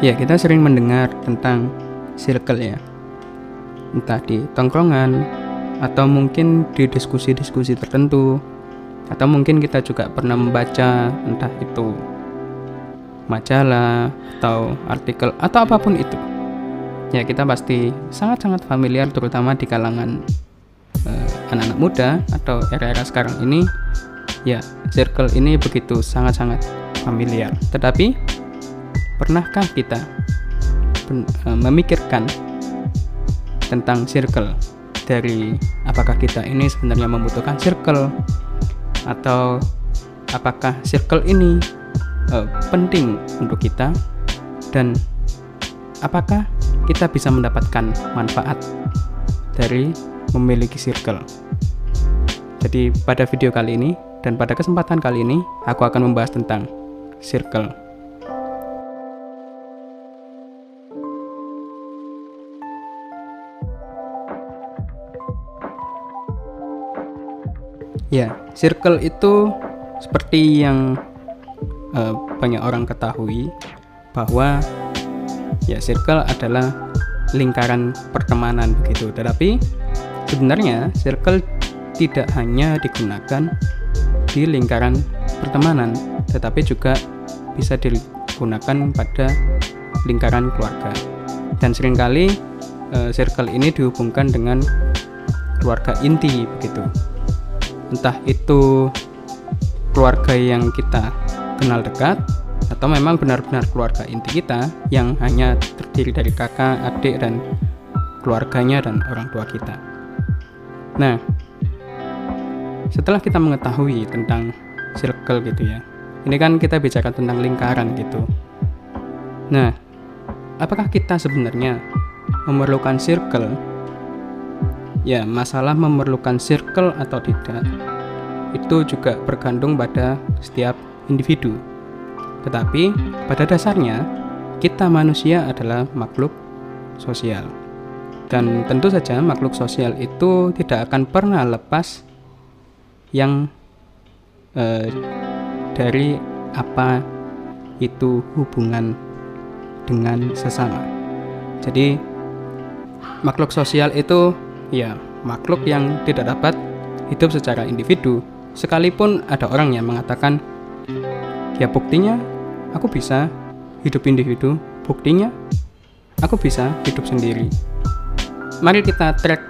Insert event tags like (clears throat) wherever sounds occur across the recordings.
Ya, kita sering mendengar tentang circle ya. Entah di tongkrongan atau mungkin di diskusi-diskusi tertentu atau mungkin kita juga pernah membaca entah itu majalah atau artikel atau apa pun itu. Ya, kita pasti sangat-sangat familiar terutama di kalangan eh, anak-anak uh, muda atau era-era sekarang ini ya, circle ini begitu sangat-sangat familiar. Tetapi pernahkah kita uh, memikirkan tentang circle dari apakah kita ini sebenarnya membutuhkan circle atau apakah circle ini uh, penting untuk kita dan apakah kita bisa mendapatkan manfaat dari memiliki circle. Jadi pada video kali ini dan pada kesempatan kali ini aku akan membahas tentang circle. Ya, circle itu seperti yang uh, banyak orang ketahui bahwa ya circle adalah lingkaran pertemanan begitu. Tetapi sebenarnya circle tidak hanya digunakan di lingkaran pertemanan, tetapi juga bisa digunakan pada lingkaran keluarga. Dan sering kali uh, circle ini dihubungkan dengan keluarga inti begitu entah itu keluarga yang kita kenal dekat atau memang benar-benar keluarga inti kita yang hanya terdiri dari kakak, adik, dan keluarganya dan orang tua kita. Nah, setelah kita mengetahui tentang circle gitu ya, ini kan kita bicara tentang lingkaran gitu. Nah, apakah kita sebenarnya memerlukan circle Ya, masalah memerlukan circle atau tidak itu juga bergantung pada setiap individu. Tetapi pada dasarnya kita manusia adalah makhluk sosial. Dan tentu saja makhluk sosial itu tidak akan pernah lepas yang eh, dari apa itu hubungan dengan sesama. Jadi makhluk sosial itu ya makhluk yang tidak dapat hidup secara individu sekalipun ada orang yang mengatakan ya buktinya aku bisa hidup individu buktinya aku bisa hidup sendiri. Mari kita track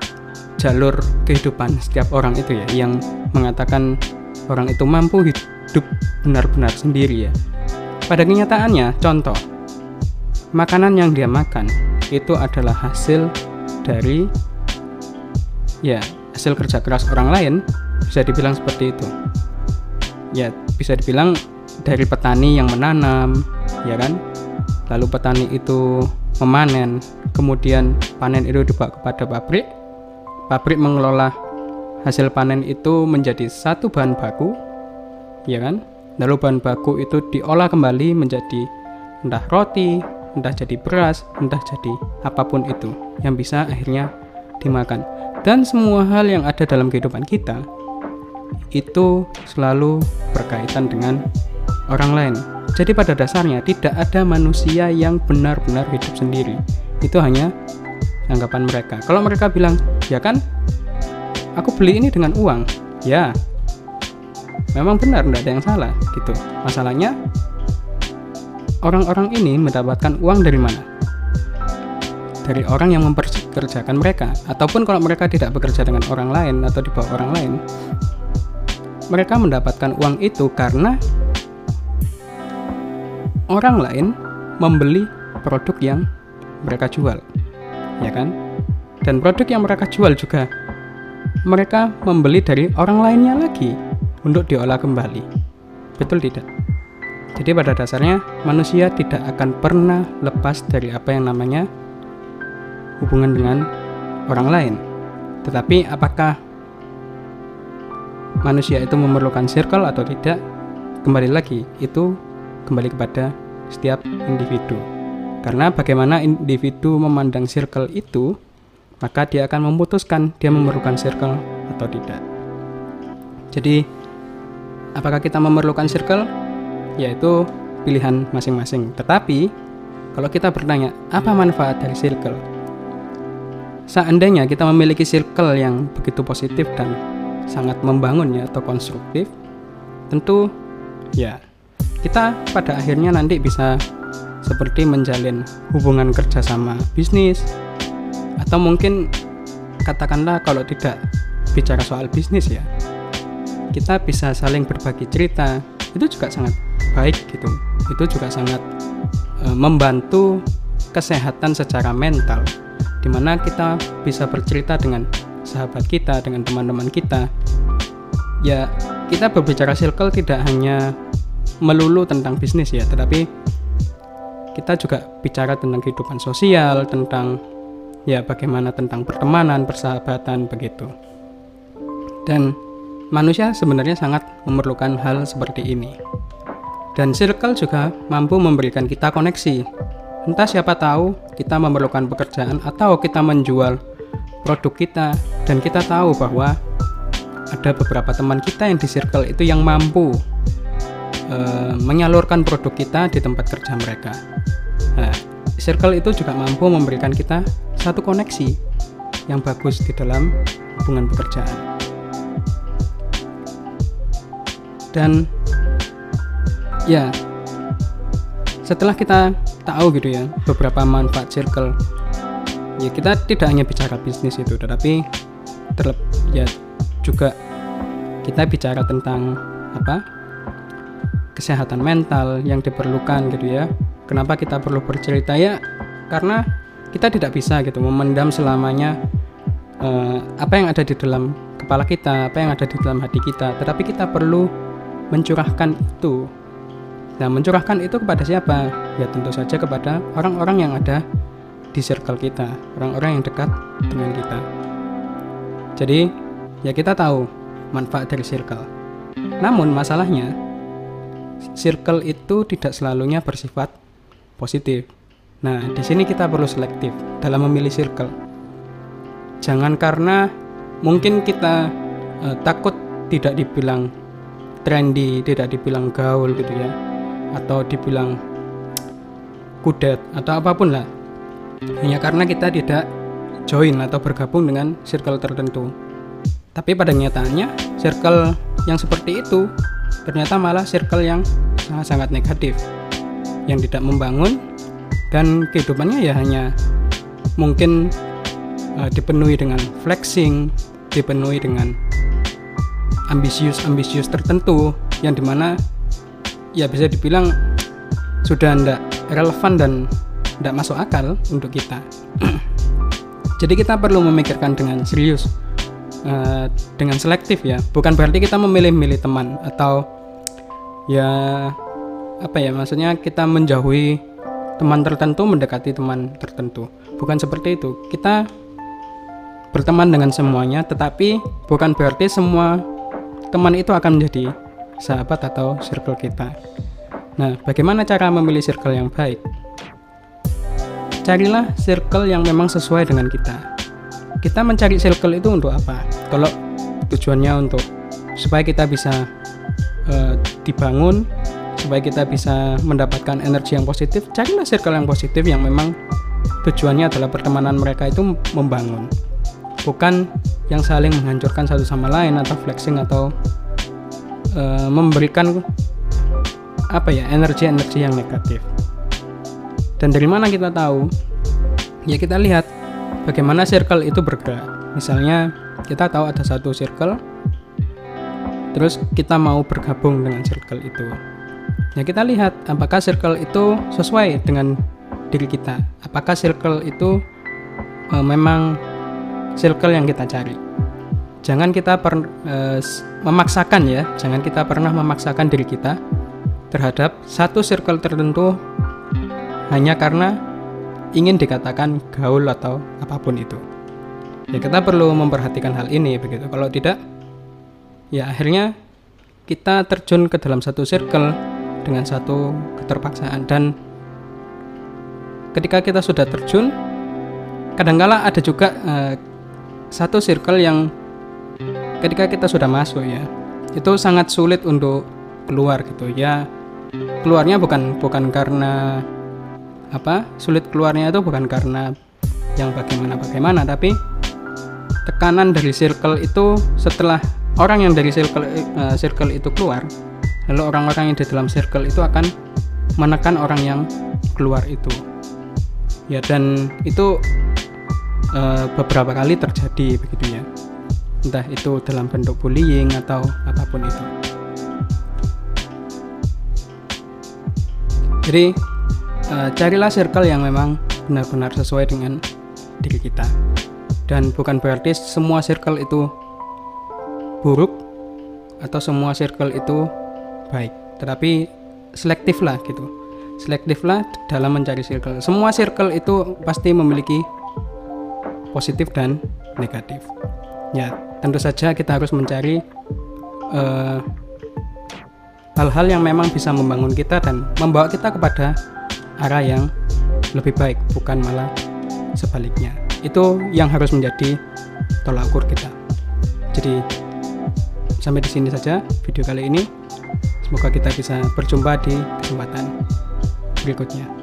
jalur kehidupan setiap orang itu ya yang mengatakan orang itu mampu hidup benar-benar sendiri ya. Pada kenyataannya contoh makanan yang dia makan itu adalah hasil dari ya hasil kerja keras orang lain bisa dibilang seperti itu. Ya bisa dibilang dari petani yang menanam ya kan? Lalu petani itu memanen kemudian panen itu dibawa kepada pabrik. Pabrik mengelola hasil panen itu menjadi satu bahan baku ya kan? Lalu bahan baku itu diolah kembali menjadi entah roti entah jadi beras entah jadi apa pun itu yang bisa akhirnya dimakan dan semua hal yang ada dalam kehidupan kita itu selalu berkaitan dengan orang lain. Jadi pada dasarnya tidak ada manusia yang benar-benar hidup sendiri. Itu hanya anggapan mereka. Kalau mereka bilang, "Ya kan, aku beli ini dengan uang." Ya. Memang benar, tidak ada yang salah gitu. Masalahnya orang-orang ini mendapatkan uang dari mana? Dari orang yang memperkerjakan mereka. Ataupun kalau mereka tidak bekerja dengan orang lain atau di bawah orang lain mereka mendapatkan uang itu karena orang lain membeli produk yang mereka jual ya kan? Dan produk yang mereka jual juga mereka membeli dari orang lainnya lagi untuk diolah kembali. Betul tidak? Jadi pada dasarnya manusia tidak akan pernah lepas dari apa yang namanya hubungan dengan orang lain. Tetapi apakah manusia itu memerlukan circle atau tidak? Kembali lagi, itu kembali kepada setiap individu. Karena bagaimana individu memandang circle itu, maka dia akan memutuskan dia memerlukan circle atau tidak. Jadi, apakah kita memerlukan circle? Yaitu pilihan masing-masing. Tetapi kalau kita bertanya apa manfaat dari circle seandainya kita memiliki circle yang begitu positif dan sangat membangun ya atau konstruktif tentu ya kita pada akhirnya nanti bisa seperti menjalin hubungan kerja sama bisnis. Atau mungkin katakanlah kalau tidak bicara soal bisnis ya kita bisa saling berbagi cerita. Itu juga sangat baik gitu. Itu juga sangat e, membantu kesehatan secara mental di mana kita bisa bercerita dengan sahabat kita dengan teman-teman kita ya kita berbicara circle tidak hanya melulu tentang bisnis ya, tetapi kita juga bicara tentang kehidupan sosial, tentang ya bagaimana tentang pertemanan, persahabatan begitu. Dan manusia sebenarnya sangat memerlukan hal seperti ini. Dan circle juga mampu memberikan kita koneksi. Entah siapa tahu kita memerlukan pekerjaan atau kita menjual produk kita dan kita tahu bahwa ada beberapa teman kita yang di circle itu yang mampu uh, menyalurkan produk kita di tempat kerja mereka. Nah, circle itu juga mampu memberikan kita satu koneksi yang bagus di dalam hubungan pekerjaan. Dan ya, setelah kita tahu gitu ya beberapa manfaat circle, ya kita tidak hanya bicara bisnis itu, tetapi terlep ya juga kita bicara tentang apa? kesehatan mental yang diperlukan gitu ya. Kenapa kita perlu bercerita? Ya karena kita tidak bisa gitu memendam selamanya uh, apa yang ada di dalam kepala kita apa yang ada di dalam hati kita. Tetapi kita perlu mencurahkan itu nah mencurahkan itu kepada siapa ya tentu saja kepada orang-orang yang ada di circle kita orang-orang yang dekat dengan kita jadi ya kita tahu manfaat dari circle namun masalahnya circle itu tidak selalunya bersifat positif. Nah, di sini kita perlu selektif dalam memilih circle. Jangan karena mungkin kita uh, takut tidak dibilang trendy, tidak dibilang gaul gitu ya, atau dibilang kudet atau apa pun lah. Hanya karena kita tidak join atau bergabung dengan circle tertentu. Tapi pada nyatanya, circle yang seperti itu ternyata malah circle yang sangat-sangat negatif yang tidak membangun dan kehidupannya ya hanya mungkin uh, dipenuhi dengan flexing dipenuhi dengan ambisius-ambisius tertentu yang di mana ya bisa dibilang sudah tidak relevan dan tidak masuk akal untuk kita. (clears throat) Jadi kita perlu memikirkan dengan serius uh, dengan selektif ya. Bukan berarti kita memilih-milih teman atau ya apa ya maksudnya kita menjauhi teman tertentu mendekati teman tertentu. Bukan seperti itu. Kita berteman dengan semuanya tetapi bukan berarti semua teman itu akan menjadi sahabat atau circle kita. Nah bagaimana cara memilih circle yang baik? Carilah circle yang memang sesuai dengan kita. Kita mencari circle itu untuk apa? Kalau tujuannya untuk supaya kita bisa uh, dibangun, supaya kita bisa mendapatkan energi yang positif, carilah circle yang positif yang memang tujuannya adalah pertemanan mereka itu membangun, bukan yang saling menghancurkan satu sama lain atau flexing atau uh, memberikan apa ya energi-energi yang negatif. Dan dari mana kita tahu? Ya kita lihat bagaimana circle itu bergerak. Misalnya kita tahu ada satu circle, terus kita mau bergabung dengan circle itu. Ya kita lihat apakah circle itu sesuai dengan diri kita. Apakah circle itu e, memang circle yang kita cari. Jangan kita per, e, memaksakan ya, jangan kita pernah memaksakan diri kita terhadap satu circle tertentu hanya karena ingin dikatakan gaul atau apa pun itu. Ya kita perlu memperhatikan hal ini begitu. Kalau tidak, ya akhirnya kita terjun ke dalam satu circle dengan satu keterpaksaan dan ketika kita sudah terjun, kadangkala ada juga uh, satu circle yang ketika kita sudah masuk ya, itu sangat sulit untuk keluar gitu ya. Keluarnya bukan bukan karena apa sulit keluarnya itu bukan karena yang bagaimana-bagaimana tapi tekanan dari circle itu setelah orang yang dari circle uh, circle itu keluar lalu orang-orang yang di dalam circle itu akan menekan orang yang keluar itu ya dan itu uh, beberapa kali terjadi begitu ya entah itu dalam bentuk bullying atau apa pun itu. Jadi uh, carilah circle yang memang benar-benar sesuai dengan diri kita. Dan bukan berarti semua circle itu buruk atau semua circle itu baik. Tetapi selektif lah gitu. Selektif lah dalam mencari circle. Semua circle itu pasti memiliki positif dan negatif. Ya tentu saja kita harus mencari eh, hal-hal uh, yang memang bisa membangun kita dan membawa kita kepada arah yang lebih baik bukan malah sebaliknya itu yang harus menjadi tolak ukur kita jadi sampai di sini saja video kali ini. Semoga kita bisa berjumpa di kesempatan berikutnya.